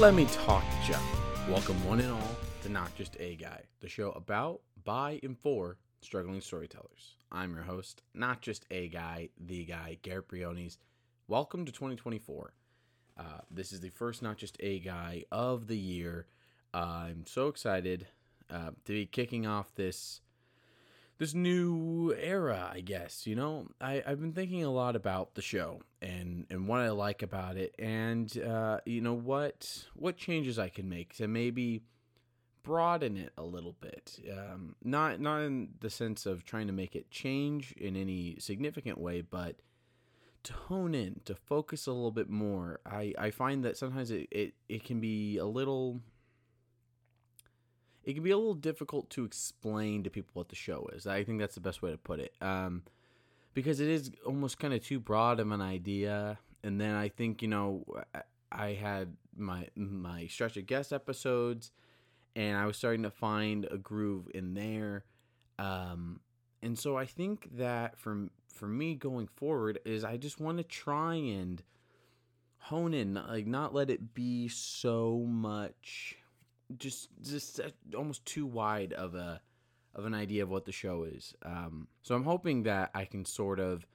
Let me talk to you. Welcome one and all to Not Just A Guy, the show about, by, and for struggling storytellers. I'm your host, Not Just A Guy, the guy, Garrett Briones. Welcome to 2024. Uh, this is the first Not Just A Guy of the year. Uh, I'm so excited uh, to be kicking off this this new era, I guess. You know, I, I've been thinking a lot about the show and, and what I like about it, and uh, you know what what changes I can make to maybe broaden it a little bit. Um, not not in the sense of trying to make it change in any significant way, but to hone in, to focus a little bit more. I, I find that sometimes it, it, it can be a little it can be a little difficult to explain to people what the show is. I think that's the best way to put it. Um, because it is almost kind of too broad of an idea. And then I think, you know, I had my my stretch of guest episodes and I was starting to find a groove in there. Um, and so I think that for for me going forward is I just want to try and hone in, like not let it be so much just just almost too wide of a of an idea of what the show is. Um, so I'm hoping that I can sort of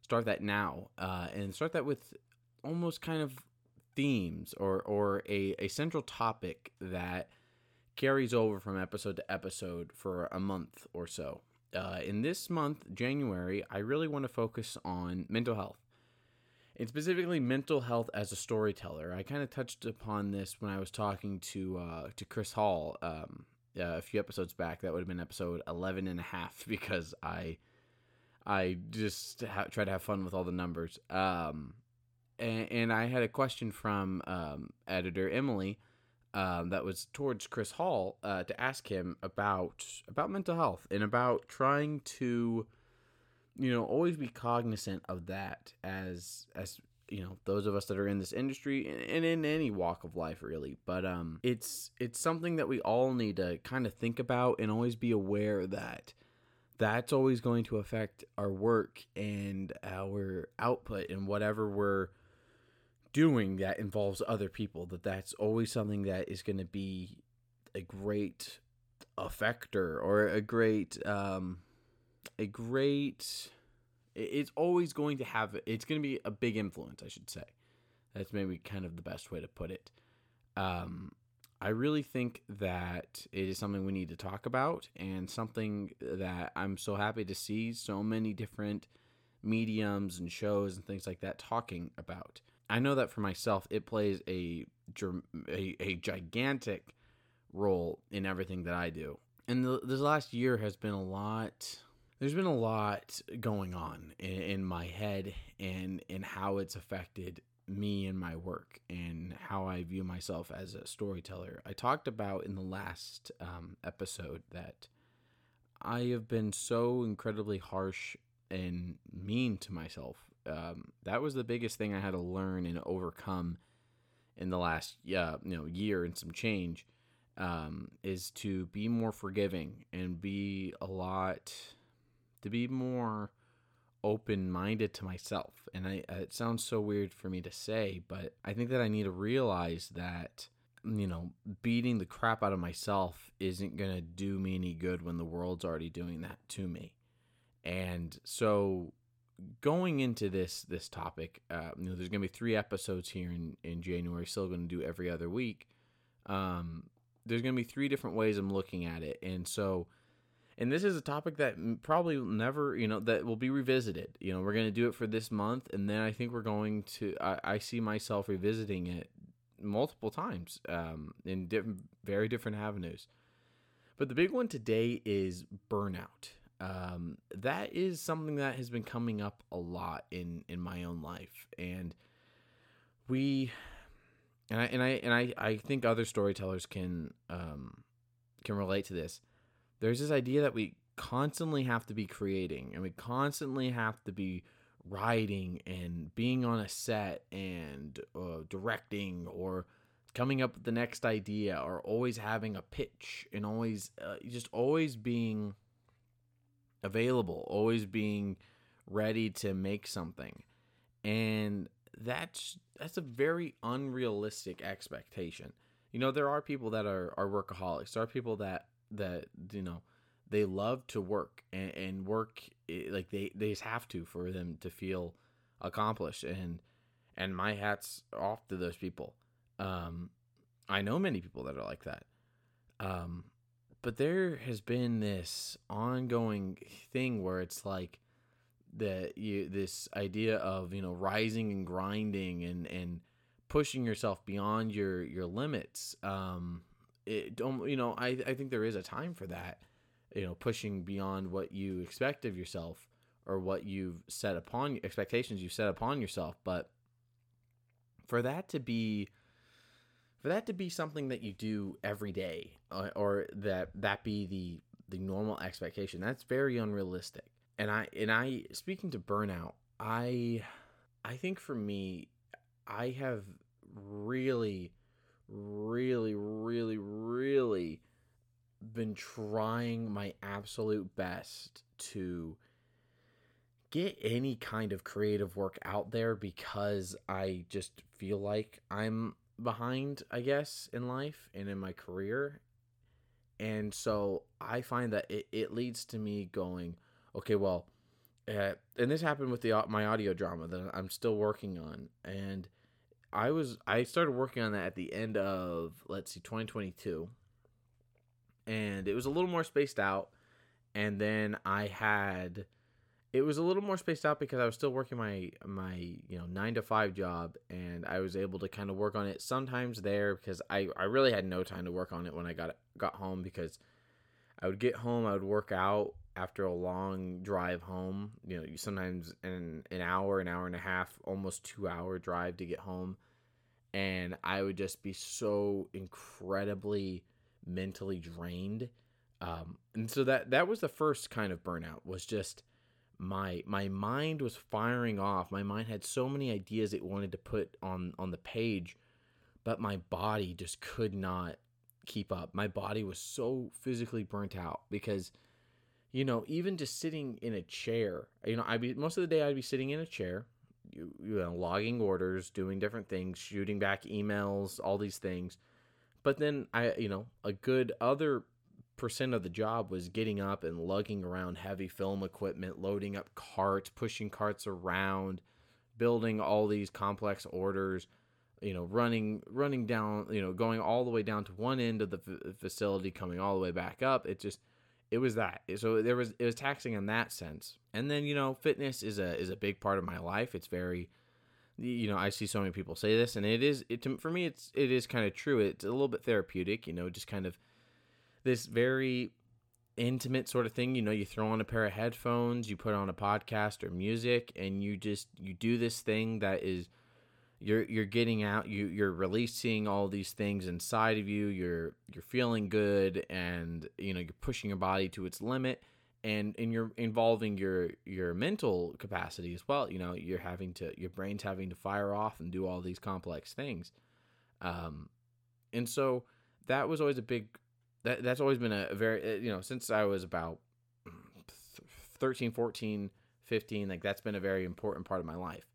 start that now uh, and start that with almost kind of themes or or a, a central topic that carries over from episode to episode for a month or so. Uh, in this month, January, I really want to focus on mental health and specifically mental health as a storyteller. I kind of touched upon this when I was talking to uh, to Chris Hall um, uh, a few episodes back. That would have been episode 11 and a half because I I just ha- try to have fun with all the numbers. Um, and, and, I had a question from um, editor Emily um, that was towards Chris Hall uh, to ask him about about mental health and about trying to you know always be cognizant of that as as you know those of us that are in this industry and in any walk of life really. But um it's it's something that we all need to kind of think about and always be aware that that's always going to affect our work and our output and whatever we're doing that involves other people that that's always something that is going to be a great effector or a great um a great it's always going to have it's going to be a big influence i should say. That's maybe kind of the best way to put it. Um, i really think that it is something we need to talk about and something that i'm so happy to see so many different mediums and shows and things like that talking about. I know that for myself it plays a a, a gigantic role in everything that i do. And the, this last year has been a lot there's been a lot going on in, in my head and in how it's affected me and my work and how I view myself as a storyteller. I talked about in the last um, episode that I have been so incredibly harsh and mean to myself. Um, that was the biggest thing I had to learn and overcome in the last yeah you know year and some change um, is to be more forgiving and be a lot to be more open minded to myself. And I, it sounds so weird for me to say, but I think that I need to realize that, you know, beating the crap out of myself isn't going to do me any good when the world's already doing that to me. And so going into this this topic, uh, you know, there's going to be three episodes here in, in January, still going to do every other week. Um, there's going to be three different ways I'm looking at it. And so, and this is a topic that probably never you know that will be revisited. You know we're going to do it for this month and then i think we're going to i, I see myself revisiting it multiple times um, in different very different avenues. But the big one today is burnout. Um, that is something that has been coming up a lot in in my own life. And we and i and i and i, I think other storytellers can um, can relate to this there's this idea that we constantly have to be creating and we constantly have to be writing and being on a set and uh, directing or coming up with the next idea or always having a pitch and always uh, just always being available always being ready to make something and that's that's a very unrealistic expectation. You know, there are people that are are workaholics. There are people that that you know they love to work and, and work eh, like they they just have to for them to feel accomplished and and my hat's off to those people. Um, I know many people that are like that. Um, but there has been this ongoing thing where it's like that you this idea of you know rising and grinding and and pushing yourself beyond your your limits um it don't you know i i think there is a time for that you know pushing beyond what you expect of yourself or what you've set upon expectations you've set upon yourself. But for that to be for that to be something that you do every day uh, or that that be the the normal expectation that's very unrealistic. And i and i speaking to burnout i i think for me i have really really really really been trying my absolute best to get any kind of creative work out there because I just feel like I'm behind, I guess, in life and in my career. And so I find that it, it leads to me going, okay, well, uh, and this happened with the my audio drama that I'm still working on, and I was I started working on that at the end of let's see 2022, and it was a little more spaced out, and then I had it was a little more spaced out because I was still working my my you know nine to five job, and I was able to kind of work on it sometimes there because I I really had no time to work on it when I got got home because I would get home, I would work out after a long drive home. You know, you sometimes an an hour, an hour and a half, almost two hour drive to get home, and I would just be so incredibly mentally drained. Um, and so that that was the first kind of burnout was just my my mind was firing off. My mind had so many ideas it wanted to put on on the page, but my body just could not keep up. My body was so physically burnt out because you know, even just sitting in a chair, you know, I'd be most of the day I'd be sitting in a chair, you, you know, logging orders, doing different things, shooting back emails, all these things. But then I, you know, a good other percent of the job was getting up and lugging around heavy film equipment, loading up carts, pushing carts around, building all these complex orders, you know, running running down, you know, going all the way down to one end of the f- facility, coming all the way back up. It just it was that. So there was it was taxing in that sense. And then, you know, fitness is a is a big part of my life. It's very you know, I see so many people say this and it is it for me it's it is kind of true. It's a little bit therapeutic, you know, just kind of this very intimate sort of thing. You know, you throw on a pair of headphones, you put on a podcast or music, and you just you do this thing that is you're you're getting out you you're releasing all these things inside of you you're you're feeling good and you know you're pushing your body to its limit and and you're involving your your mental capacity as well you know you're having to your brain's having to fire off and do all these complex things. Um and so that was always a big that that's always been a, very uh, you know since I was about 13 14 15 like that's been a very important part of my life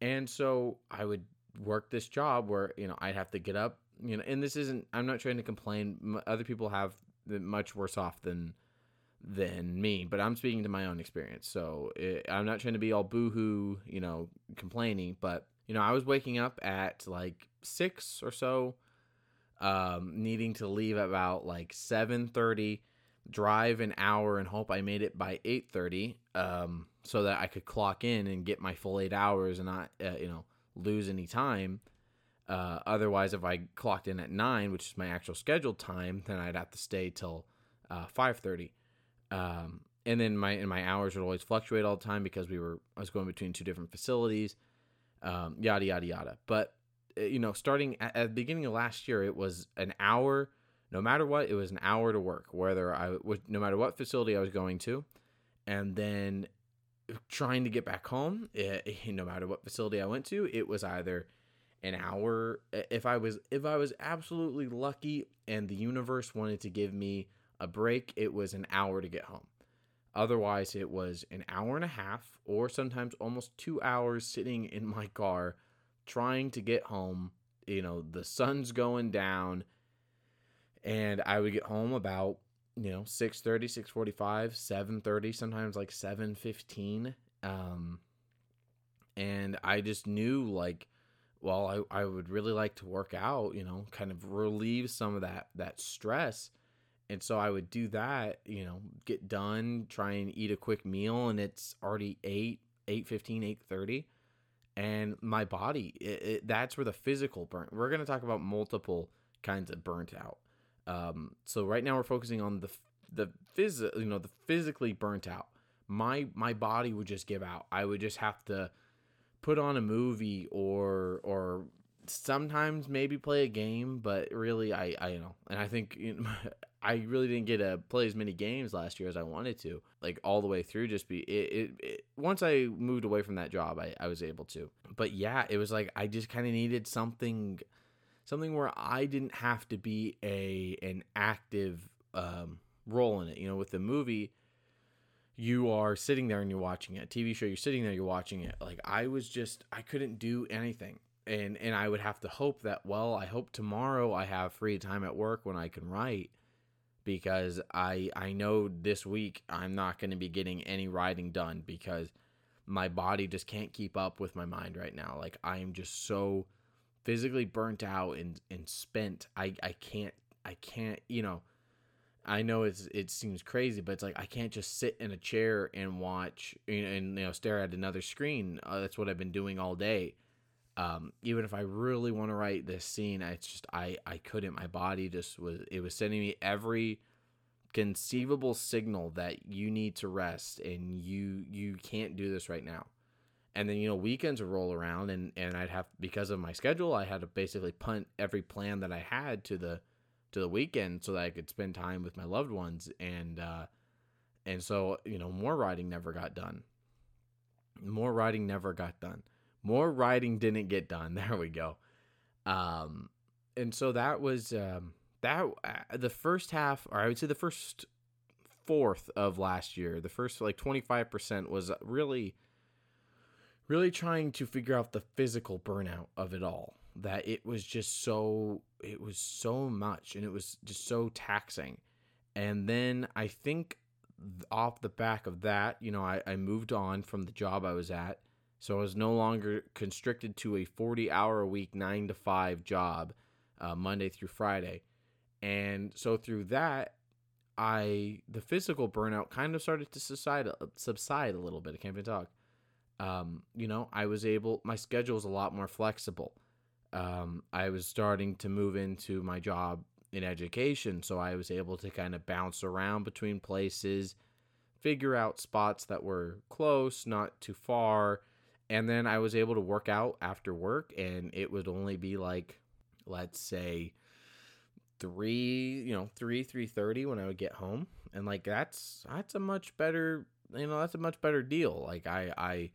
and so I would work this job where you know I'd have to get up you know and this isn't I'm not trying to complain. Other people have much worse off than than me but I'm speaking to my own experience. So it, I'm not trying to be all boohoo you know complaining but you know I was waking up at like 6 or so um, needing to leave about like 7.30 drive an hour and hope i made it by 8.30 um, so that i could clock in and get my full eight hours and not uh, you know lose any time uh, otherwise if i clocked in at 9 which is my actual scheduled time then i'd have to stay till uh, 5.30 um, and then my and my hours would always fluctuate all the time because we were i was going between two different facilities um, yada yada yada but uh, you know, starting at, at, the beginning of last year, it was an hour. No matter what, it was an hour to work. Whether I was, no matter what facility I was going to, and then trying to get back home. It, eh, no matter what facility I went to, it was either an hour. If I was if I was absolutely lucky, and the universe wanted to give me a break, it was an hour to get home. Otherwise, it was an hour and a half or sometimes almost two hours sitting in my car trying to get home. You know, the sun's going down, and I would get home about you know 6.30 6.45 7.30 sometimes like 7.15 um and i just knew like well I, I would really like to work out you know kind of relieve some of that that stress and so I would do that, you know, get done, try and eat a quick meal, and it's already 8, 8 15, 8 30. And my body, it, it, that's where the physical burn. We're going to talk about multiple kinds of burnt out. Um, so right now we're focusing on the the phys, you know, the physically burnt out. My my body would just give out. I would just have to put on a movie or or sometimes maybe play a game, but really I I you know, and I think you know, I really didn't get to play as many games last year as I wanted to, like all the way through. Just be it. it, it once I moved away from that job, I, I was able to. But yeah, it was like I just kind of needed something, something where I didn't have to be a an active um, role in it. You know, with the movie, you are sitting there and you're watching it. TV show, you're sitting there, you're watching it. Like I was just, I couldn't do anything and and I would have to hope that well, I hope tomorrow I have free time at work when I can write because I I know this week I'm not going to be getting any writing done because my body just can't keep up with my mind right now. Like I am just so physically burnt out and and spent. I I can't I can't, you know, I know it's it seems crazy, but it's like I can't just sit in a chair and watch and, and you know stare at another screen. Uh, that's what I've been doing all day. Um, even if I really want to write this scene, it's just I I couldn't. My body just was it was sending me every conceivable signal that you need to rest and you you can't do this right now. And then you know weekends would roll around and and I'd have because of my schedule I had to basically punt every plan that I had to the to the weekend so that I could spend time with my loved ones and uh and so you know more riding never got done. More riding never got done more riding didn't get done. There we go. Um, and so that was um, that uh, the first half, or I would say the first fourth of last year. The first like twenty five percent was really, really trying to figure out the physical burnout of it all. That it was just so it was so much, and it was just so taxing. And then I think off the back of that, you know, I, I moved on from the job I was at so I was no longer constricted to a 40 hour a week, nine to five job, uh, Monday through Friday. And so through that, I the physical burnout kind of started to subside subside a little bit. I can't even talk. Um, you know, I was able. My schedule was a lot more flexible. Um, I was starting to move into my job in education, so I was able to kind of bounce around between places, figure out spots that were close, not too far, and then I was able to work out after work, and it would only be like, let's say, three, you know, three three thirty when I would get home, and like that's that's a much better, you know, that's a much better deal. Like I I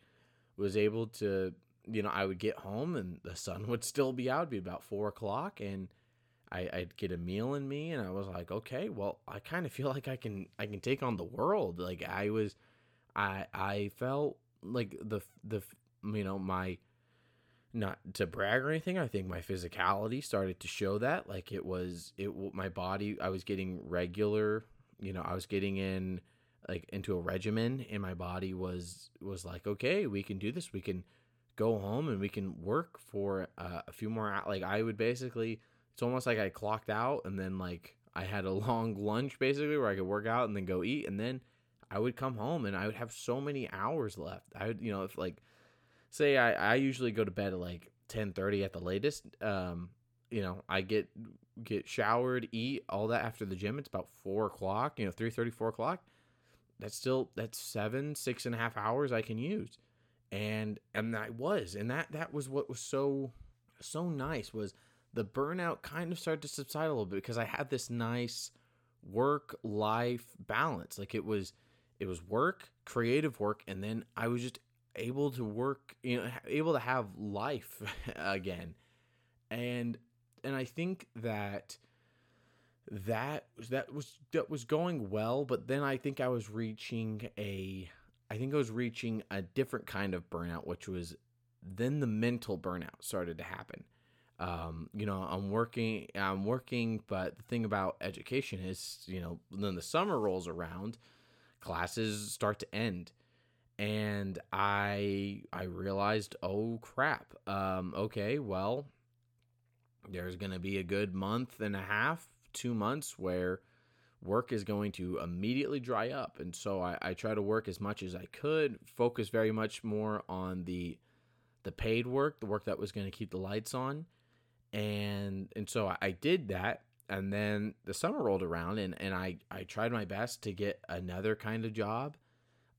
was able to, you know, I would get home and the sun would still be out, be about four o'clock, and I, I'd get a meal in me, and I was like, okay, well, I kind of feel like I can I can take on the world. Like I was, I I felt like the the you know, my not to brag or anything. I think my physicality started to show that. Like it was, it my body. I was getting regular. You know, I was getting in like into a regimen, and my body was was like, okay, we can do this. We can go home and we can work for uh, a few more. Like I would basically, it's almost like I clocked out, and then like I had a long lunch basically where I could work out and then go eat, and then I would come home and I would have so many hours left. I would, you know, if like say I, I usually go to bed at like 10:30 at the latest. Um, you know, I get get showered, eat all that after the gym. It's about four o'clock. You know, three thirty, four o'clock. That's still that's seven, six and a half hours I can use, and and I was, and that that was what was so so nice was the burnout kind of started to subside a little bit because I had this nice work life balance. Like it was it was work, creative work, and then I was just able to work, you know, able to have life again. And and I think that that that was that was going well, but then I think I was reaching a I think I was reaching a different kind of burnout, which was then the mental burnout started to happen. Um, you know, I'm working, I'm working, but the thing about education is, you know, then the summer rolls around, classes start to end, and I I realized, oh crap, um, okay, well, there's gonna be a good month and a half, two months where work is going to immediately dry up. And so I, I try to work as much as I could, focus very much more on the the paid work, the work that was going to keep the lights on. And and so I, I did that. And then the summer rolled around and, and I, I tried my best to get another kind of job.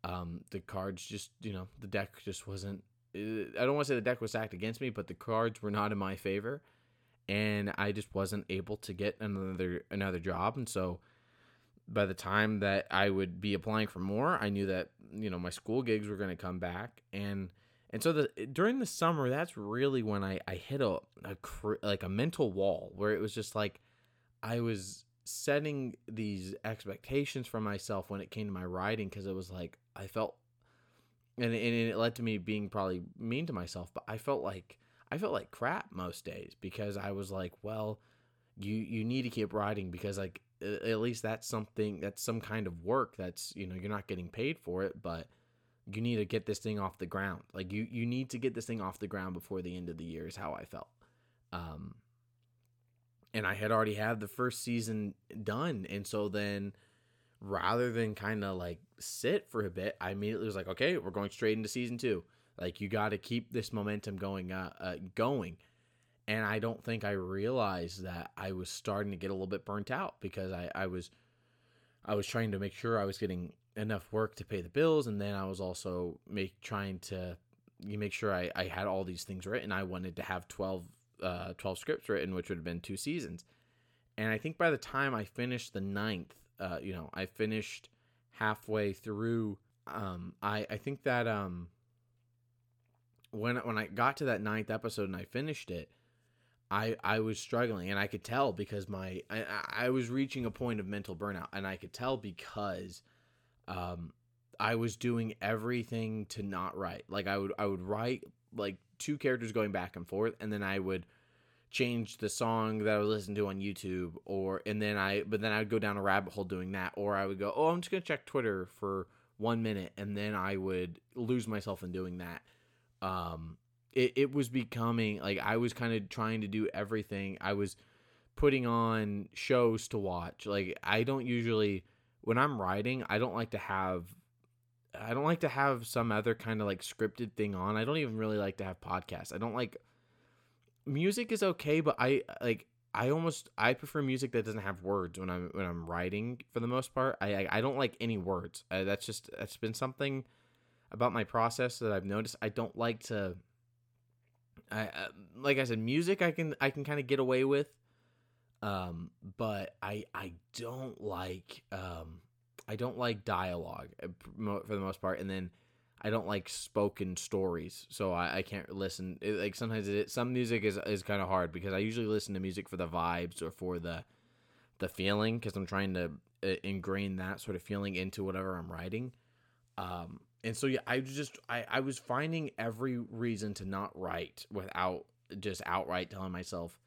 Um, the cards just, you know, the deck just wasn't, I don't want to say the deck was stacked against me, but the cards were not in my favor. And I just wasn't able to get another another job. And so by the time that I would be applying for more, I knew that you know my school gigs were going to come back, and and so the during the summer, that's really when I I hit a, a like a mental wall where it was just like I was setting these expectations for myself when it came to my writing because it was like I felt and, and it led to me being probably mean to myself but I felt like I felt like crap most days because I was like well you you need to keep writing because like at least that's something that's some kind of work that's you know you're not getting paid for it but you need to get this thing off the ground. Like you you need to get this thing off the ground before the end of the year is how i felt. Um and i had already had the first season done. And so then rather than kind of like sit for a bit i immediately was like okay we're going straight into season two like you got to keep this momentum going uh, uh going and I don't think I realized that I was starting to get a little bit burnt out because I, I was I was trying to make sure I was getting enough work to pay the bills and then I was also make trying to you make sure I, I had all these things written. I wanted to have 12, uh, 12 scripts written, which would have been two seasons. And I think by the time I finished the ninth, uh, you know, I finished halfway through. Um, I, I think that um, when when I got to that ninth episode and I finished it, I I was struggling and I could tell because my I, I was reaching a point of mental burnout and I could tell because um I was doing everything to not write. Like I would I would write like two characters going back and forth and then I would change the song that I would listen to on YouTube or and then I but then I would go down a rabbit hole doing that or I would go, "Oh, I'm just going to check Twitter for 1 minute." And then I would lose myself in doing that. Um it, it was becoming like I was kind of trying to do everything. I was putting on shows to watch. Like I don't usually when I'm writing, I don't like to have I don't like to have some other kind of like scripted thing on. I don't even really like to have podcasts. I don't like music is okay, but I like I almost I prefer music that doesn't have words when I'm when I'm writing for the most part. I I, I don't like any words. I, that's just that's been something about my process that I've noticed. I don't like to I, uh, like I said, music I can I can kind of get away with, um, but I I don't like um, I don't like dialogue uh, for the most part, and then I don't like spoken stories, so I, I can't listen. It, like sometimes it, some music is is kind of hard because I usually listen to music for the vibes or for the the feeling because I'm trying to uh, ingrain that sort of feeling into whatever I'm writing. Um, and so yeah, I just I, I was finding every reason to not write without just outright telling myself,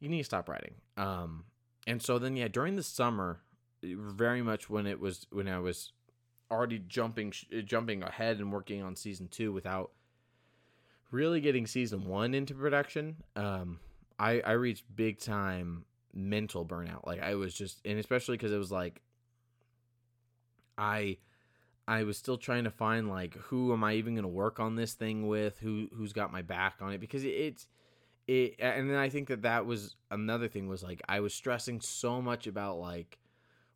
you need to stop writing. Um, and so then yeah, during the summer, very much when it was when I was already jumping jumping ahead and working on season two without really getting season one into production, um, I I reached big time mental burnout. Like I was just, and especially because it was like I I was still trying to find like who am I even going to work on this thing with? Who who's got my back on it? Because it's it, and then I think that that was another thing was like I was stressing so much about like,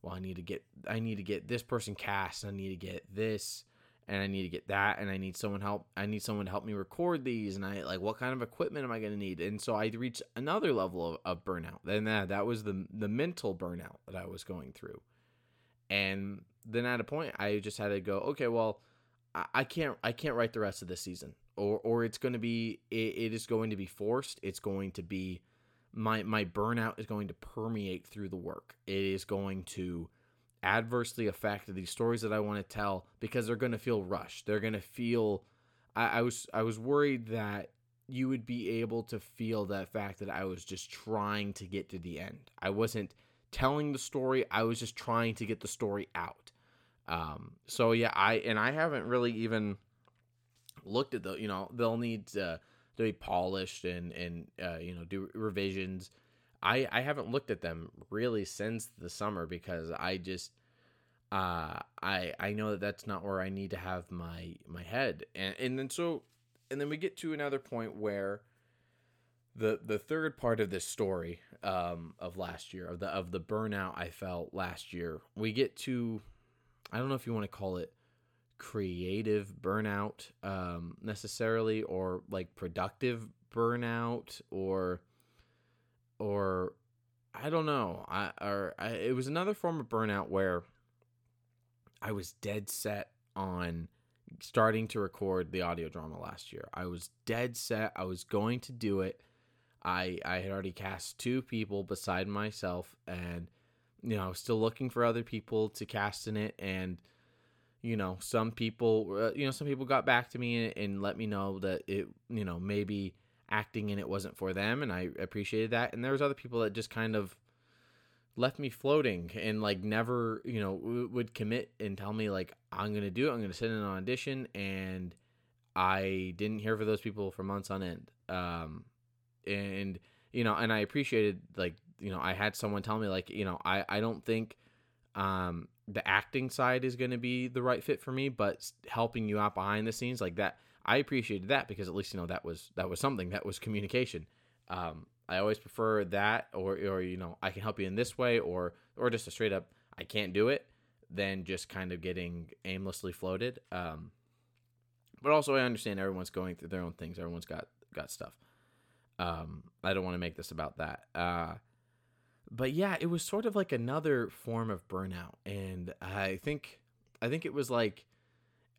well, I need to get I need to get this person cast, I need to get this, and I need to get that, and I need someone help. I need someone to help me record these, and I like what kind of equipment am I going to need? And so I reached another level of, of burnout. And that uh, that was the the mental burnout that I was going through, and then at a point I just had to go, okay, well, I, can't I can't write the rest of this season, or or it's going to be it, it is going to be forced. It's going to be my my burnout is going to permeate through the work. It is going to adversely affect these stories that I want to tell because they're going to feel rushed. They're going to feel. I, I was I was worried that you would be able to feel that fact that I was just trying to get to the end. I wasn't telling the story. I was just trying to get the story out. Um, so yeah, I and I haven't really even looked at the. You know, they'll need to, to be polished and and uh, you know do revisions. I I haven't looked at them really since the summer because I just uh I I know that that's not where I need to have my my head and and then so and then we get to another point where the the third part of this story um of last year of the of the burnout I felt last year we get to I don't know if you want to call it creative burnout um necessarily or like productive burnout or or I don't know. I or I, it was another form of burnout where I was dead set on starting to record the audio drama last year. I was dead set. I was going to do it. I I had already cast two people beside myself, and you know, still looking for other people to cast in it. And you know, some people, uh, you know, some people got back to me and, and let me know that it, you know, maybe acting in it wasn't for them and I appreciated that and there was other people that just kind of left me floating and like never you know w- would commit and tell me like I'm going to do it I'm going to send in an audition and I didn't hear for those people for months on end um and you know and I appreciated like you know I had someone tell me like you know I I don't think um the acting side is going to be the right fit for me but helping you out behind the scenes like that I appreciated that because at least you know that was that was something that was communication. Um, I always prefer that, or or you know I can help you in this way, or or just a straight up I can't do it, than just kind of getting aimlessly floated. Um, but also I understand everyone's going through their own things. Everyone's got got stuff. Um, I don't want to make this about that. Uh, but yeah, it was sort of like another form of burnout, and I think I think it was like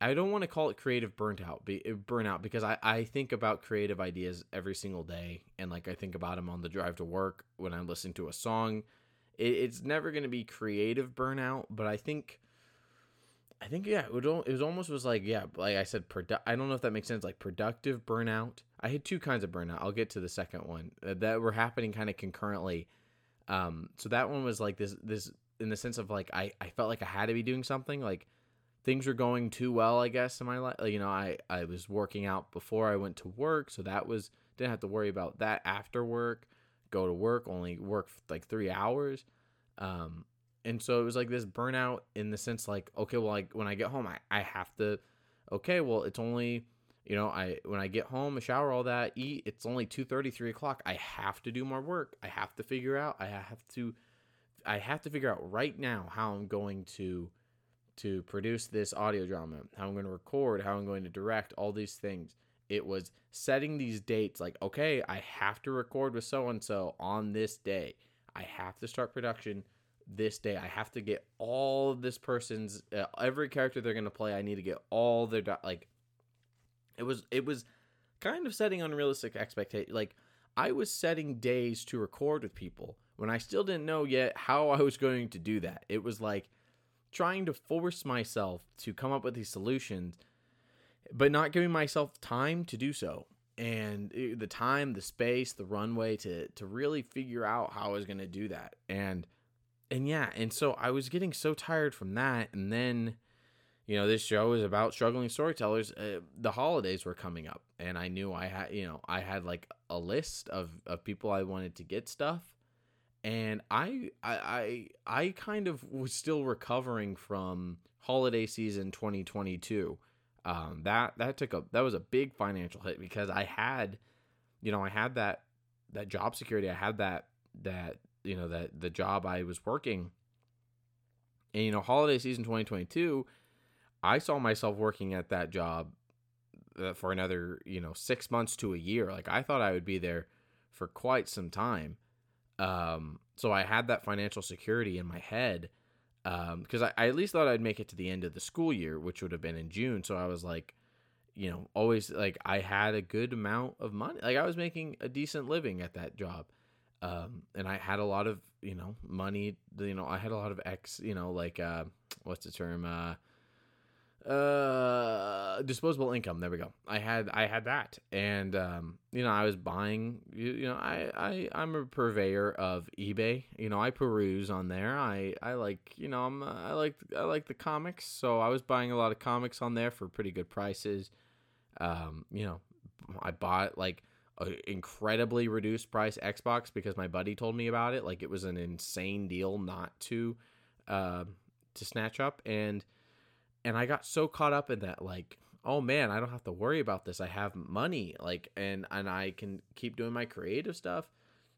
I don't want to call it creative burnt out, uh, burnout because I, I think about creative ideas every single day. And like I think about them on the drive to work when I'm listening to a song. It, it's never going to be creative burnout, but I think, I think, yeah, it, would, it was almost was like, yeah, like I said, produ- I don't know if that makes sense, like productive burnout. I had two kinds of burnout. I'll get to the second one uh, that were happening kind of concurrently. Um, so that one was like this, this in the sense of like, I, I felt like I had to be doing something like, things were going too well, I guess, in my life. You know, I, I was working out before I went to work, so that was didn't have to worry about that after work. Go to work, only work like three hours. Um, and so it was like this burnout in the sense like, okay, well, like when I get home, I, I have to, okay, well, it's only, you know, I when I get home, a shower, all that, eat, it's only two thirty, three o'clock. I have to do more work. I have to figure out. I have to, I have to figure out right now how I'm going to to produce this audio drama, how I'm going to record, how I'm going to direct, all these things. It was setting these dates like, okay, I have to record with so and so on this day. I have to start production this day. I have to get all of this person's uh, every character they're going to play. I need to get all their like it was it was kind of setting unrealistic expectations. Like I was setting days to record with people when I still didn't know yet how I was going to do that. It was like trying to force myself to come up with these solutions, but not giving myself time to do so. And eh, the time, the space, the runway to to really figure out how I was going to do that. And and yeah, and so I was getting so tired from that and then you know, this show is about struggling storytellers. Uh, the holidays were coming up, and I knew I had, you know, I had like a list of, of people I wanted to get stuff and I, I I I kind of was still recovering from holiday season 2022. Um, that that took a that was a big financial hit because I had, you know, I had that that job security. I had that that you know that the job I was working. And you know, holiday season 2022, I saw myself working at that job uh, for another you know six months to a year. Like I thought I would be there for quite some time um, so I had that financial security in my head because um, I, I, at least thought I'd make it to the end of the school year, which would have been in June. So I was like, you know, always like I had a good amount of money. Like I was making a decent living at that job. um, and I had a lot of you know money. You know, I had a lot of X. You know, like uh, what's the term? Uh, uh disposable income. There we go. I had i had that. And um you know i was buying you, you know i i i'm a purveyor of ebay. You know i peruse on there. I i like you know i'm i like i like the comics. So i was buying a lot of comics on there for pretty good prices. Um you know i bought like an incredibly reduced price xbox because my buddy told me about it. Like it was an insane deal not to uh, to snatch up. And and I got so caught up in that like oh man I don't have to worry about this. I have money like and and I can keep doing my creative stuff.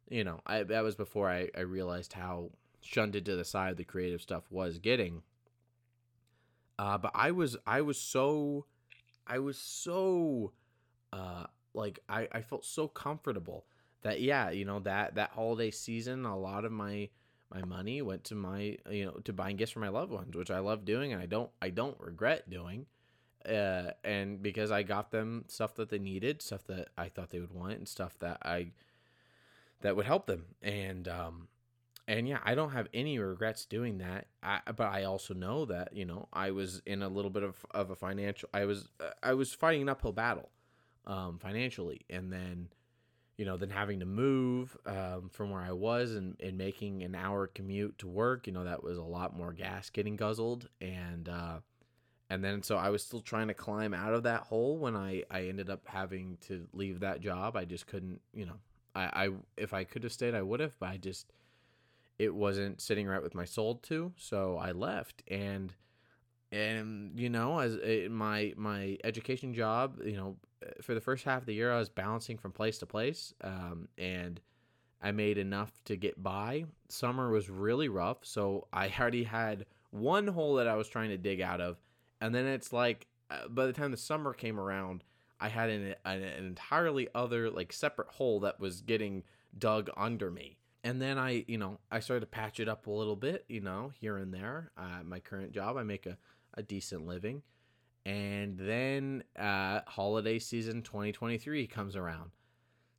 You know I that was before I, I realized how shunted to the side the creative stuff was getting. Uh but I was I was so I was so uh like I I felt so comfortable that yeah you know that that holiday season a lot of my my money went to my you know to buying gifts for my loved ones which i love doing and i don't i don't regret doing uh, and because i got them stuff that they needed stuff that i thought they would want and stuff that i that would help them. And um and yeah i don't have any regrets doing that. I, but i also know that you know i was in a little bit of, of a financial i was uh, i was fighting an uphill battle um financially. And then you know, then having to move um, from where I was and, and making an hour commute to work, you know, that was a lot more gas getting guzzled. And, uh, and then so I was still trying to climb out of that hole when I, I ended up having to leave that job. I just couldn't, you know, I, I if I could have stayed, I would have, but I just, it wasn't sitting right with my soul too. So I left and, and you know as uh, my my education job you know for the first half of the year, I was bouncing from place to place, um, and I made enough to get by. Summer was really rough, so I already had one hole that I was trying to dig out of, and then it's like uh, by the time the summer came around, I had an, an, an entirely other like separate hole that was getting dug under me. And then I, you know, I started to patch it up a little bit, you know, here and there. Uh, my current job, I make a, a decent living. And then uh, holiday season 2023 comes around.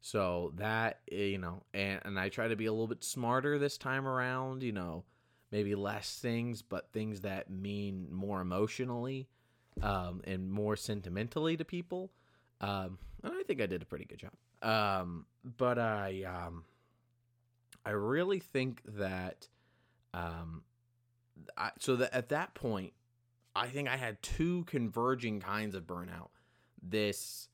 So that eh, you know and, and i try to be a little bit smarter this time around you know maybe less things but things that mean more emotionally um, and more sentimentally to people. Um, and i think i did a pretty good job. Um, but i um, i really think that um, I, so that at that point I think I had two converging kinds of burnout. This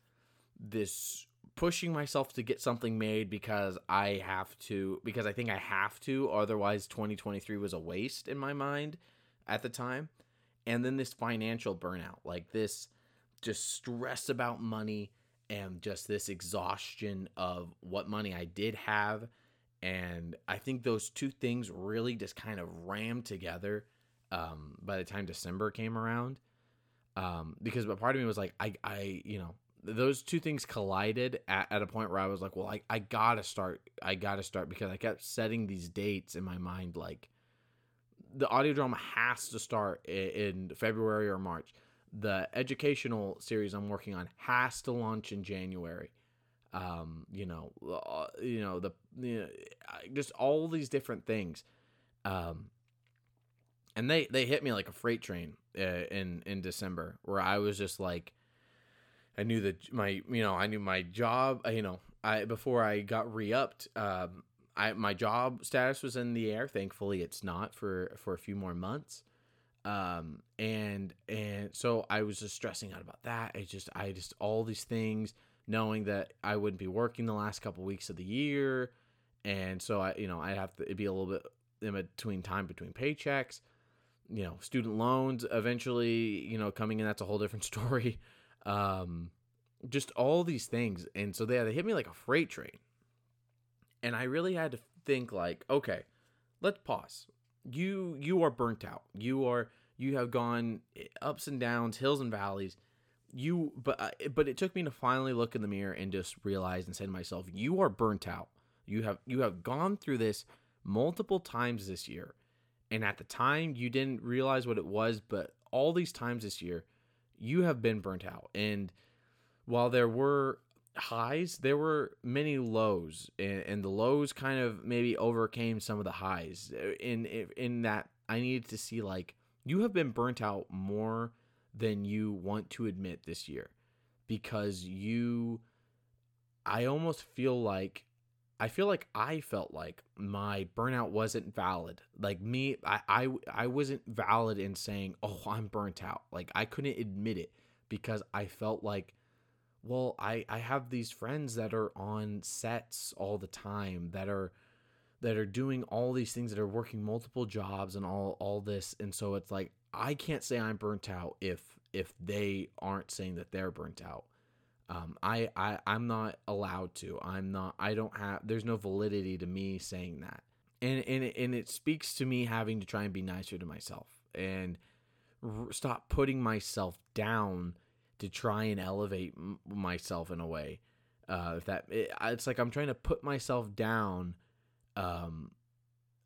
this pushing myself to get something made because I have to because I think I have to otherwise 2023 was a waste in my mind at the time. And then this financial burnout, like this just stress about money and just this exhaustion of what money I did have and I think those two things really just kind of rammed together um, by the time December came around. Um, because but part of me was like, I, I, you know, those two things collided at, at a point where I was like, well, I, I gotta start, I gotta start because I kept setting these dates in my mind, like the audio drama has to start in, in February or March. The educational series I'm working on has to launch in January. Um, you know, uh, you know the, you know, just all these different things. Um, and they they hit me like a freight train uh, in in December, where I was just like, I knew that my you know I knew my job uh, you know I before I got re upped. Um, I my job status was in the air. Thankfully, it's not for for a few more months. Um, and and so I was just stressing out about that. I just I just all these things, knowing that I wouldn't be working the last couple weeks of the year, and so I you know I have to it'd be a little bit in between time between paychecks you know, student loans eventually, you know, coming in, that's a whole different story. Um, just all these things. And so they, they hit me like a freight train. And I really had to think like, okay, let's pause. You, you are burnt out. You are, you have gone ups and downs, hills and valleys. You, but, uh, but it took me to finally look in the mirror and just realize and say to myself, you are burnt out. You have, you have gone through this multiple times this year and at the time you didn't realize what it was, but all these times this year, you have been burnt out. And while there were highs, there were many lows, and, and the lows kind of maybe overcame some of the highs. In in that, I needed to see like you have been burnt out more than you want to admit this year, because you. I almost feel like I feel like I felt like my burnout wasn't valid. Like me, I, I, I wasn't valid in saying, oh, I'm burnt out. Like I couldn't admit it because I felt like well, I I have these friends that are on sets all the time that are that are doing all these things that are working multiple jobs and all all this and so it's like I can't say I'm burnt out if if they aren't saying that they're burnt out. Um, I, I I'm not allowed to. I'm not. I don't have. There's no validity to me saying that, and and and it speaks to me having to try and be nicer to myself and r- stop putting myself down to try and elevate m- myself in a way. Uh, if that it, it's like I'm trying to put myself down. Um,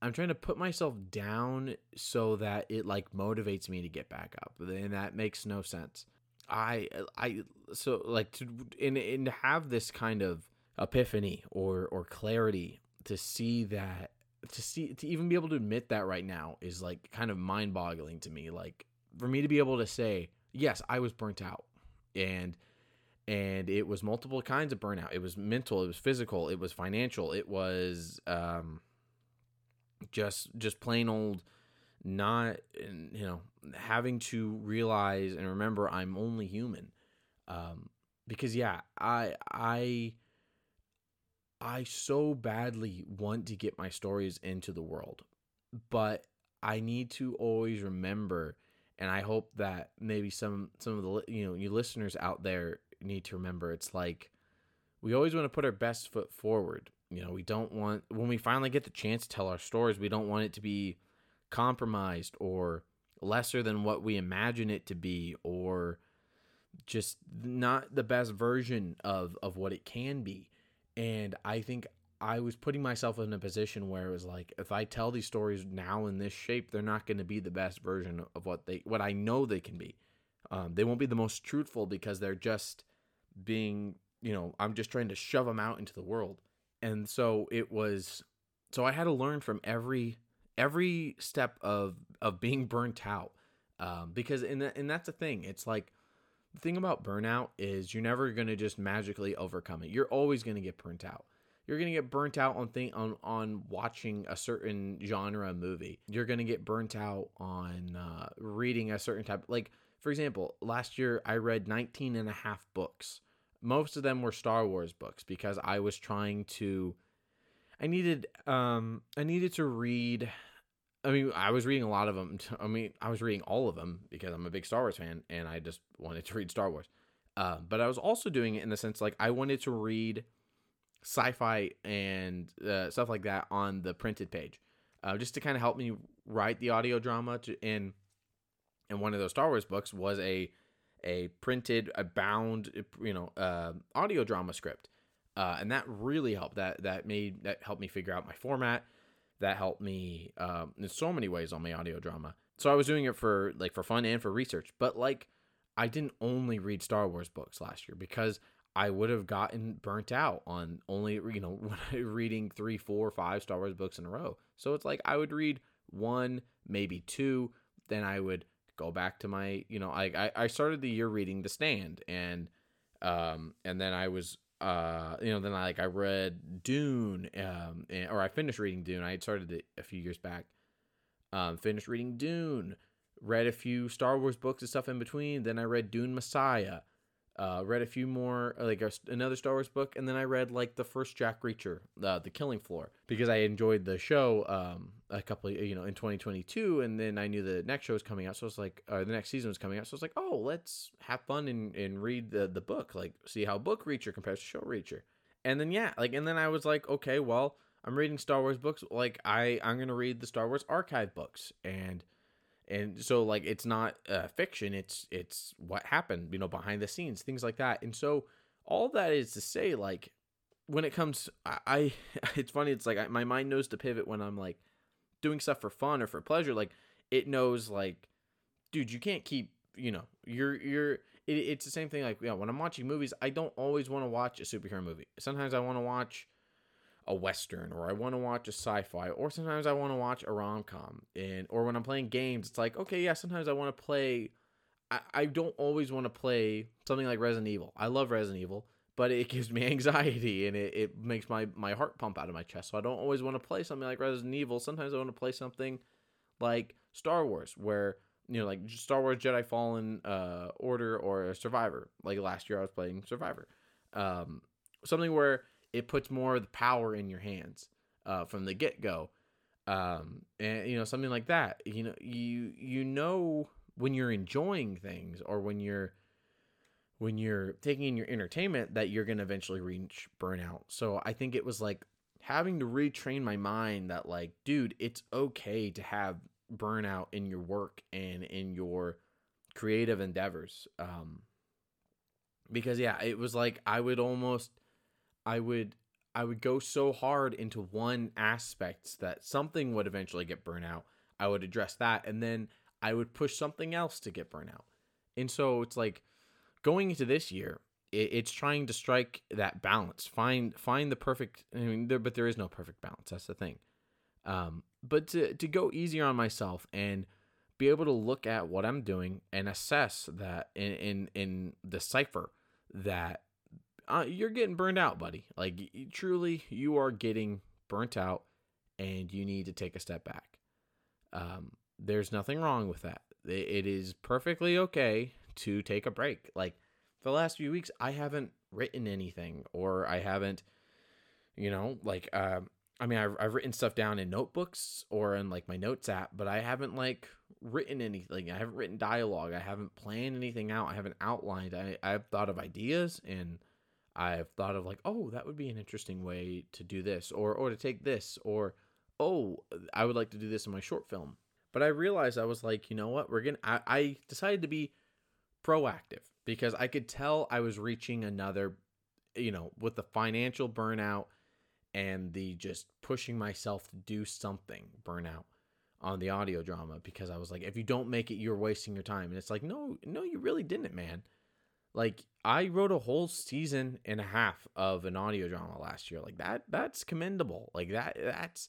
I'm trying to put myself down so that it like motivates me to get back up, and that makes no sense. I I so like to and and to have this kind of epiphany or or clarity to see that to see to even be able to admit that right now is like kind of mind-boggling to me like for me to be able to say yes I was burnt out and and it was multiple kinds of burnout. It was mental, it was physical, it was financial, it was um, just just plain old not you know having to realize and remember I'm only human. Um, because yeah, I I I so badly want to get my stories into the world, but I need to always remember and I hope that maybe some some of the you know you listeners out there need to remember it's like we always want to put our best foot forward. You know, we don't want when we finally get the chance to tell our stories, we don't want it to be compromised or lesser than what we imagine it to be or just not the best version of of what it can be. And I think I was putting myself in a position where it was like, if I tell these stories now in this shape, they're not going to be the best version of what they, what I know they can be. Um, they won't be the most truthful because they're just being, you know, I'm just trying to shove them out into the world. And so it was, so I had to learn from every, every step of, of being burnt out. Um, because, and, and that's the thing. It's like, the thing about burnout is you're never going to just magically overcome it. You're always going to get burnt out you're gonna get burnt out on thing on on watching a certain genre movie. You're gonna get burnt out on uh, reading a certain type. Like for example, last year I read 19 and a half books. Most of them were Star Wars books because I was trying to. I needed um I needed to read. I mean, I was reading a lot of them. I mean, I was reading all of them because I'm a big Star Wars fan and I just wanted to read Star Wars. Uh, but I was also doing it in the sense like I wanted to read sci-fi and uh, stuff like that on the printed page, uh, just to kind of help me write the audio drama. To in and one of those Star Wars books was a a printed, a bound, you know, uh, audio drama script, uh, and that really helped. That that made that helped me figure out my format. That helped me um, in so many ways on my audio drama. So I was doing it for like for fun and for research, but like I didn't only read Star Wars books last year because I would have gotten burnt out on only you know reading three, four, five Star Wars books in a row. So it's like I would read one, maybe two, then I would go back to my you know I I started the year reading The Stand and um and then I was uh you know then I like I read Dune um and, or I finished reading Dune. I had started it a few years back. Um finished reading Dune, read a few Star Wars books and stuff in between. Then I read Dune Messiah. Uh, read a few more, like a, another Star Wars book, and then I read like the first Jack Reacher, uh, The Killing Floor, because I enjoyed the show um, a couple, of, you know, in 2022, and then I knew the next show was coming out, so I was like, or the next season was coming out, so I was like, oh, let's have fun and, and read the the book, like see how book Reacher compares to show Reacher, and then yeah, like, and then I was like, okay, well, I'm reading Star Wars books, like I I'm gonna read the Star Wars archive books, and and so like it's not uh, fiction it's it's what happened you know behind the scenes things like that and so all that is to say like when it comes i, I it's funny it's like I, my mind knows to pivot when i'm like doing stuff for fun or for pleasure like it knows like dude you can't keep you know you're you're it, it's the same thing. Like, yeah, when I'm watching movies, I don't always want to watch a superhero movie. Sometimes I want to watch a western, or I want to watch a sci-fi, or sometimes I want to watch a rom-com. And or when I'm playing games, it's like, okay, yeah, sometimes I want to play. I, I don't always want to play something like Resident Evil. I love Resident Evil, but it gives me anxiety and it, it makes my, my heart pump out of my chest. So I don't always want to play something like Resident Evil. Sometimes I want to play something like Star Wars, where you know, like Star Wars Jedi Fallen uh, Order or Survivor. Like last year, I was playing Survivor. Um, something where it puts more of the power in your hands uh, from the get go, um, and you know something like that. You know, you you know when you're enjoying things or when you're when you're taking in your entertainment that you're going to eventually reach burnout. So I think it was like having to retrain my mind that like, dude, it's okay to have burnout in your work and in your creative endeavors. Um, because yeah, it was like I would almost, I would, I would go so hard into one aspect that something would eventually get burnt out. I would address that, and then I would push something else to get burnt out. And so it's like going into this year, it, it's trying to strike that balance, find find the perfect. I mean, there, but there is no perfect balance. That's the thing. Um, but to to go easier on myself and be able to look at what I'm doing and assess that in in, in decipher that uh, you're getting burned out, buddy. Like truly, you are getting burnt out, and you need to take a step back. Um, there's nothing wrong with that. It is perfectly okay to take a break. Like the last few weeks, I haven't written anything, or I haven't, you know, like um, I mean, I've, I've written stuff down in notebooks or in like my notes app, but I haven't like written anything. I haven't written dialogue. I haven't planned anything out. I haven't outlined. I, I've thought of ideas and I've thought of like, oh, that would be an interesting way to do this or, or to take this or, oh, I would like to do this in my short film. But I realized I was like, you know what? We're going to, I decided to be proactive because I could tell I was reaching another, you know, with the financial burnout and the just pushing myself to do something burnout on the audio drama because I was like, if you don't make it, you're wasting your time. And it's like, no, no, you really didn't, man. Like I wrote a whole season and a half of an audio drama last year. Like that, that's commendable. Like that, that's.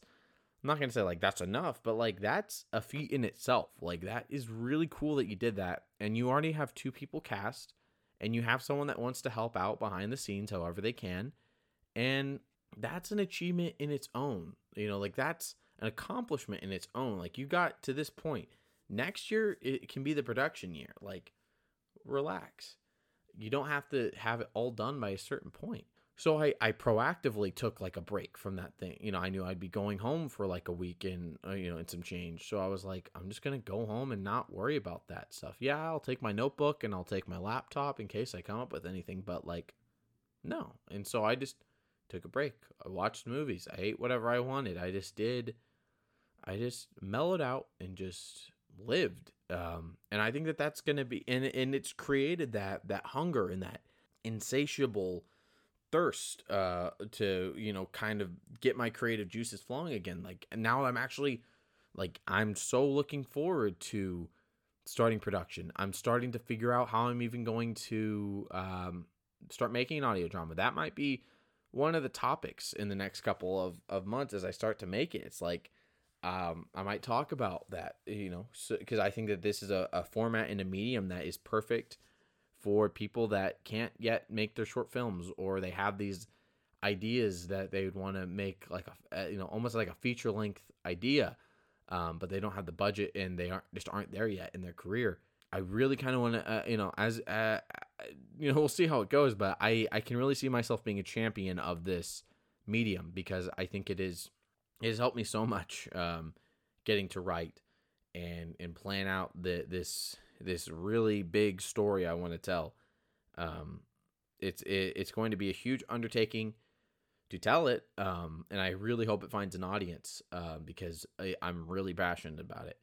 I'm not gonna say like that's enough, but like that's a feat in itself. Like that is really cool that you did that, and you already have two people cast, and you have someone that wants to help out behind the scenes however they can, and that's an achievement in its own. You know, like that's an accomplishment in its own. Like you got to this point. Next year it can be the production year. Like relax. You don't have to have it all done by a certain point. So I, I proactively took like a break from that thing. You know, I knew I'd be going home for like a week and uh, you know, and some change. So I was like, I'm just going to go home and not worry about that stuff. Yeah, I'll take my notebook and I'll take my laptop in case I come up with anything, but like no. And so I just took a break. I watched movies. I ate whatever I wanted. I just did. I just mellowed out and just lived. Um, and I think that that's going to be, and, and it's created that, that hunger and that insatiable thirst, uh, to, you know, kind of get my creative juices flowing again. Like now I'm actually like, I'm so looking forward to starting production. I'm starting to figure out how I'm even going to, um, start making an audio drama. That might be one of the topics in the next couple of, of months as I start to make it. It's like um, I might talk about that, you know, because so, I think that this is a, a format and a medium that is perfect for people that can't yet make their short films or they have these ideas that they would want to make like a you know almost like a feature length idea um, but they don't have the budget and they aren't just aren't there yet in their career. I really kind of want to uh, you know as uh, you know, we'll see how it goes, but I I can really see myself being a champion of this medium because I think it is it has helped me so much um, getting to write and and plan out the this this really big story I want to tell. Um, it's it, it's going to be a huge undertaking to tell it, um, and I really hope it finds an audience uh, because I, I'm really passionate about it.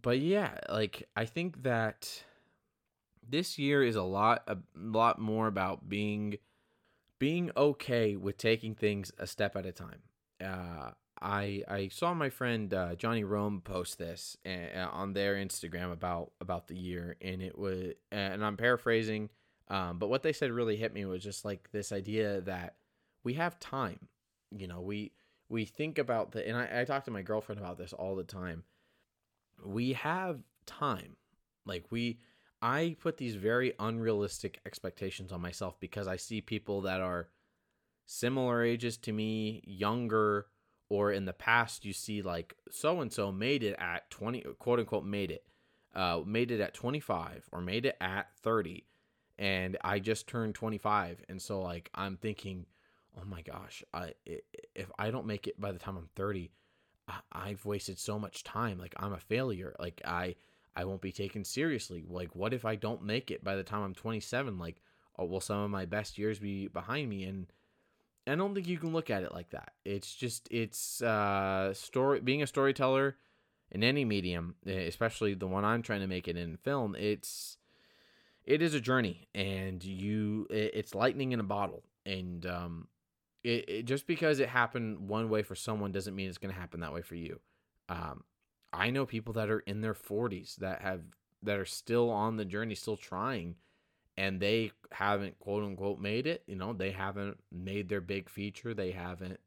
But yeah, like I think that this year is a lot a lot more about being being okay with taking things a step at a time. Uh, I I saw my friend uh, Johnny Rome post this on their Instagram about about the year, and it was and I'm paraphrasing. Um, but what they said really hit me was just like this idea that we have time. You know, we we think about the and I, I talk to my girlfriend about this all the time. We have time. Like we I put these very unrealistic expectations on myself because I see people that are similar ages to me, younger, or in the past you see like so and so made it at 20 quote unquote made it uh made it at 25 or made it at 30 and I just turned 25 and so like I'm thinking oh my gosh I if I don't make it by the time I'm 30 I've wasted so much time like I'm a failure like I I won't be taken seriously like what if I don't make it by the time I'm 27 like oh, will some of my best years be behind me? And I don't think you can look at it like that. It's just it's uh story being a storyteller in any medium, especially the one I'm trying to make it in film. It's it is a journey, and you it's lightning in a bottle, and um, it, it just because it happened one way for someone doesn't mean it's going to happen that way for you. Um, I know people that are in their 40s that have that are still on the journey, still trying and they haven't quote unquote made it. You know, they haven't made their big feature. They haven't.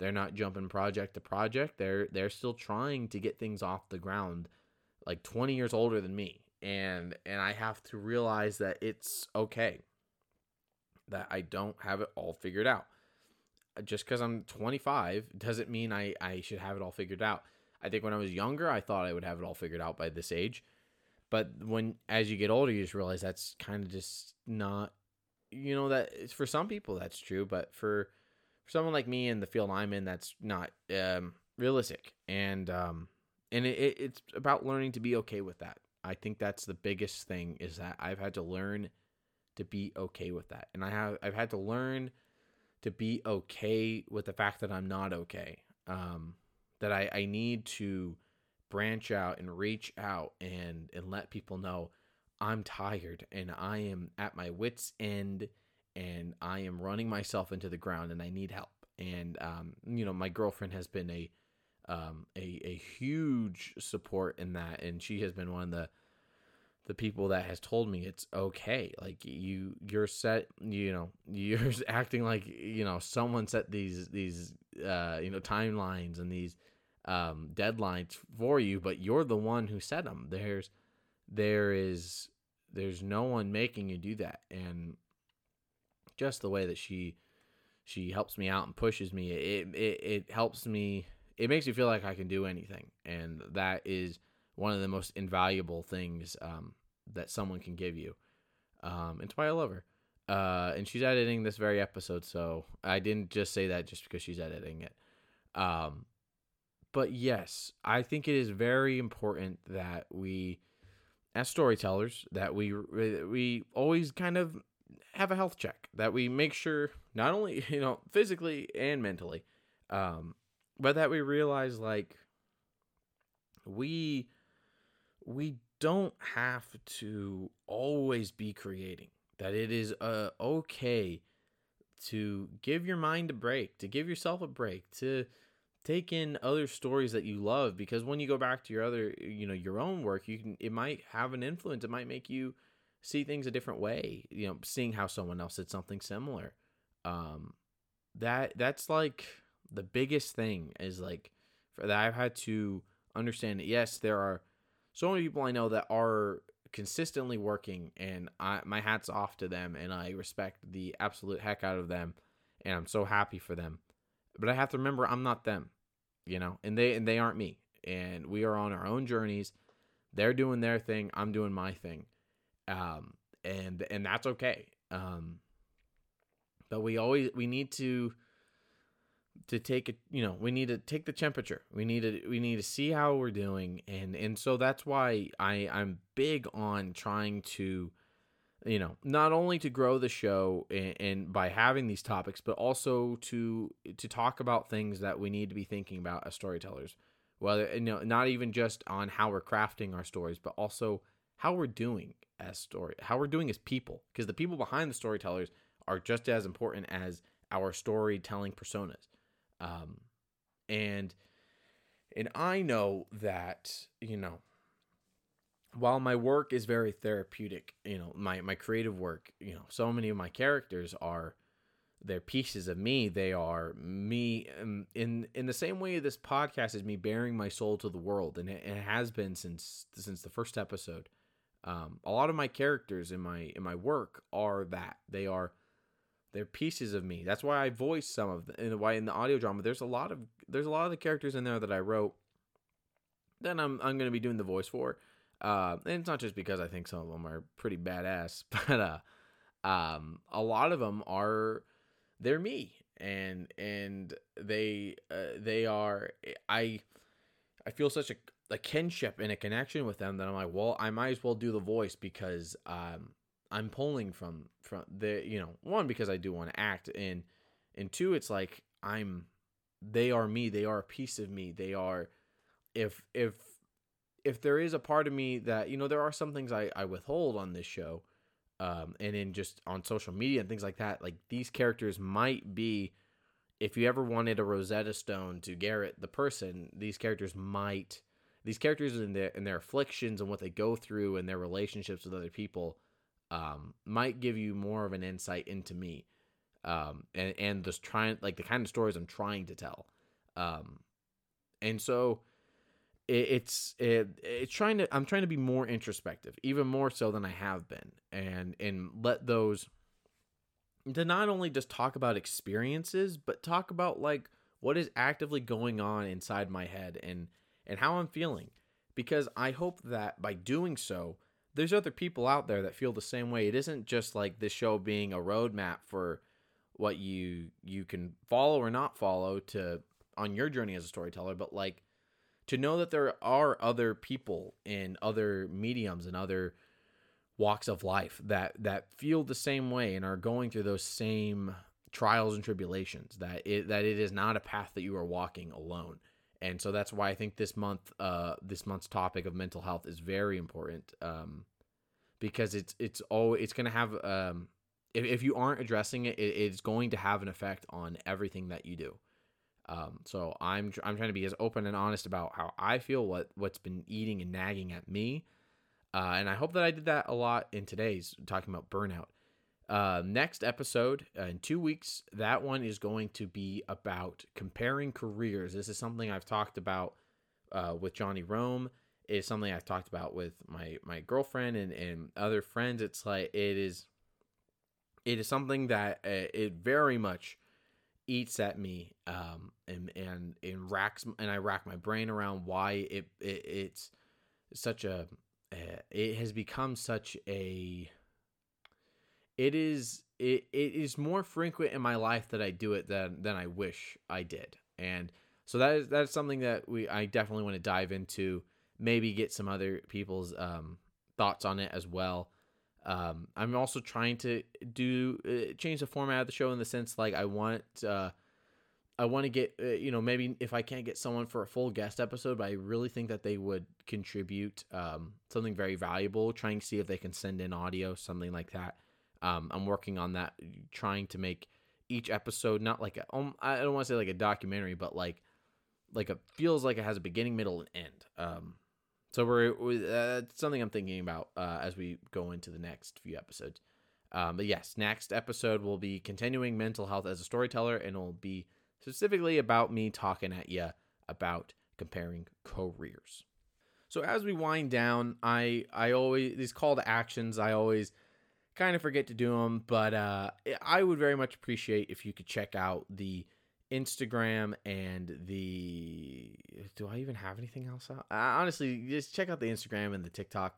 They're not jumping project to project. They're they're still trying to get things off the ground. Like 20 years older than me, and and I have to realize that it's okay. That I don't have it all figured out. Just because I'm 25 doesn't mean I I should have it all figured out. I think when I was younger, I thought I would have it all figured out by this age but when as you get older, you just realize that's kind of just not, you know, that it's for some people that's true, but for for someone like me in the field I'm in, that's not um, realistic. And um, and it, it's about learning to be okay with that. I think that's the biggest thing is that I've had to learn to be okay with that, and I have I've had to learn to be okay with the fact that I'm not okay. Um, that I I need to branch out and reach out and and let people know I'm tired and I am at my wits end and I am running myself into the ground and I need help. And um, you know, my girlfriend has been a um, a a huge support in that, and she has been one of the the people that has told me it's okay. Like you, you're set. You know, you're acting like you know someone set these these uh, you know timelines and these um, deadlines for you, but you're the one who set them. There's there is there's no one making you do that, and just the way that she she helps me out and pushes me, it it, it helps me. It makes me feel like I can do anything, and that is one of the most invaluable things um, that someone can give you. Um, it's why I love her. Uh, and she's editing this very episode, so I didn't just say that just because she's editing it. Um, but yes, I think it is very important that we, as storytellers, that we we always kind of have a health check. That we make sure not only you know physically and mentally, um, but that we realize like we we don't have to always be creating. That it is uh, okay to give your mind a break, to give yourself a break, to take in other stories that you love because when you go back to your other you know your own work you can it might have an influence. It might make you see things a different way you know seeing how someone else did something similar. Um that that's like the biggest thing is like for that I've had to understand that yes there are so many people I know that are consistently working and I my hats off to them and I respect the absolute heck out of them and I'm so happy for them but I have to remember I'm not them you know, and they and they aren't me. And we are on our own journeys. They're doing their thing. I'm doing my thing. Um, and and that's okay. Um, but we always we need to to take it you know we need to take the temperature we need to we need to see how we're doing and and so that's why i i'm big on trying to you know not only to grow the show and, and, by having these topics but also to to talk about things that we need to be thinking about as storytellers. Whether you know not even just on how we're crafting our stories but also how we're doing as story how we're doing as people. Because the people behind the storytellers are just as important as our storytelling personas. Um and and i know that you know while my work is very therapeutic, you know, my my creative work, you know, so many of my characters are they're pieces of me. They are me um, in in the same way this podcast is me bearing my soul to the world, and it, it has been since since the first episode. Um, a lot of my characters in my in my work are that they are they're pieces of me. That's why I voice some of them. And why in the audio drama there's a lot of there's a lot of the characters in there that I wrote. Then I'm I'm gonna be doing the voice for. Uh, and it's not just because I think some of them are pretty badass, but uh, um, a lot of them are they're me, and and they uh, they are I I feel such a a kinship and a connection with them that I'm like, well, I might as well do the voice because um I'm pulling from from the you know one because I do want to act and and two it's like I'm they are me they are a piece of me they are if if if there is a part of me that you know there are some things I I withhold on this show um and in just on social media and things like that like these characters might be if you ever wanted a Rosetta Stone to Garrett the person these characters might these characters and their and their afflictions and what they go through and their relationships with other people um, might give you more of an insight into me um, and and just trying like the kind of stories I'm trying to tell um, and so it's it, it's trying to I'm trying to be more introspective even more so than I have been and and let those to not only just talk about experiences but talk about like what is actively going on inside my head and and how I'm feeling. Because I hope that by doing so, there's other people out there that feel the same way. It isn't just like this show being a roadmap for what you you can follow or not follow to on your journey as a storyteller, but like to know that there are other people in other mediums and other walks of life that that feel the same way and are going through those same trials and tribulations that it that it is not a path that you are walking alone and so that's why I think this month, uh, this month's topic of mental health is very important, um, because it's it's all it's going to have um, if if you aren't addressing it, it, it's going to have an effect on everything that you do. Um, so I'm I'm trying to be as open and honest about how I feel, what what's been eating and nagging at me, uh, and I hope that I did that a lot in today's talking about burnout. Uh, next episode uh, in two weeks, that one is going to be about comparing careers. This is something I've talked about uh, with Johnny Rome. It's something I've talked about with my my girlfriend and, and other friends. It's like it is, it is something that uh, it very much eats at me, um, and and and racks and I rack my brain around why it, it it's such a uh, it has become such a it is it, it is more frequent in my life that I do it than than I wish I did. And so that is that's something that we I definitely want to dive into, maybe get some other people's um, thoughts on it as well. Um, I'm also trying to do uh, change the format of the show in the sense like I want uh, I want to get uh, you know maybe if I can't get someone for a full guest episode, but I really think that they would contribute um, something very valuable. Trying to see if they can send in audio, something like that. Um, I'm working on that, trying to make each episode not like a, um, I don't want to say like a documentary, but like like it feels like it has a beginning, middle, and end. Um, so we're, uh, something I'm thinking about uh, as we go into the next few episodes. Um, but yes, next episode will be continuing mental health as a storyteller, and it'll be specifically about me talking at you about comparing careers. So as we wind down, I I always these call to actions. I always kind of forget to do them, but uh, I would very much appreciate if you could check out the Instagram and the. Do I even have anything else out? Uh, honestly, just check out the Instagram and the TikTok.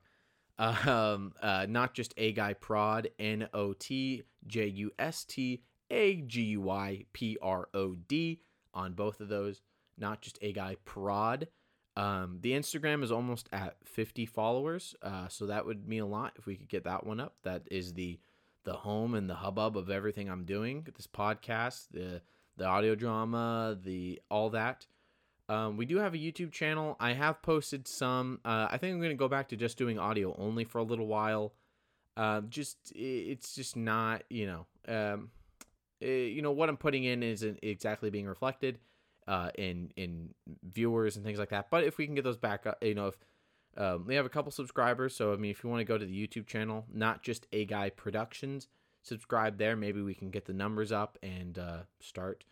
Um, uh, not just a guy prod, N O T J U S T A G U Y P R O D on both of those. Not just a guy prod. Um, the Instagram is almost at 50 followers, uh, so that would mean a lot if we could get that one up. That is the the home and the hubbub of everything I'm doing. This podcast, the the audio drama, the all that. Um, we do have a YouTube channel. I have posted some. Uh, I think I'm going to go back to just doing audio only for a little while. Uh, just it's just not you know um, it, you know what I'm putting in isn't exactly being reflected uh, in in viewers and things like that. But if we can get those back up, you know, if Um, we have a couple subscribers, so I mean, if you want to go to the YouTube channel, not just a guy productions, subscribe there. Maybe we can get the numbers up and uh, start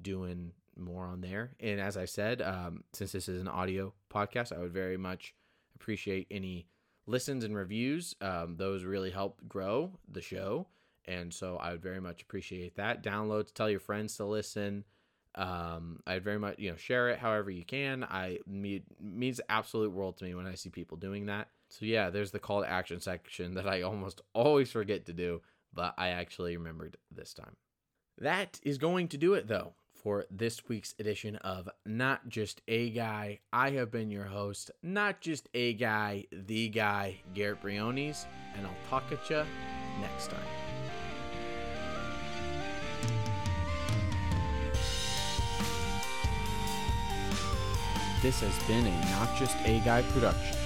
doing more on there. And as I said, um, since this is an audio podcast, I would very much appreciate any listens and reviews. Um, those really help grow the show. And so I would very much appreciate that. Downloads, tell your friends to listen. Um, I'd very much, you know, share it however you can. I me, means absolute world to me when I see people doing that. So yeah, there's the call to action section that I almost always forget to do, but I actually remembered this time. That is going to do it though for this week's edition of Not Just a Guy. I have been your host, not just a guy, the guy, Garrett Briones, and I'll talk at you next time. This has been a Not Just a Guy production.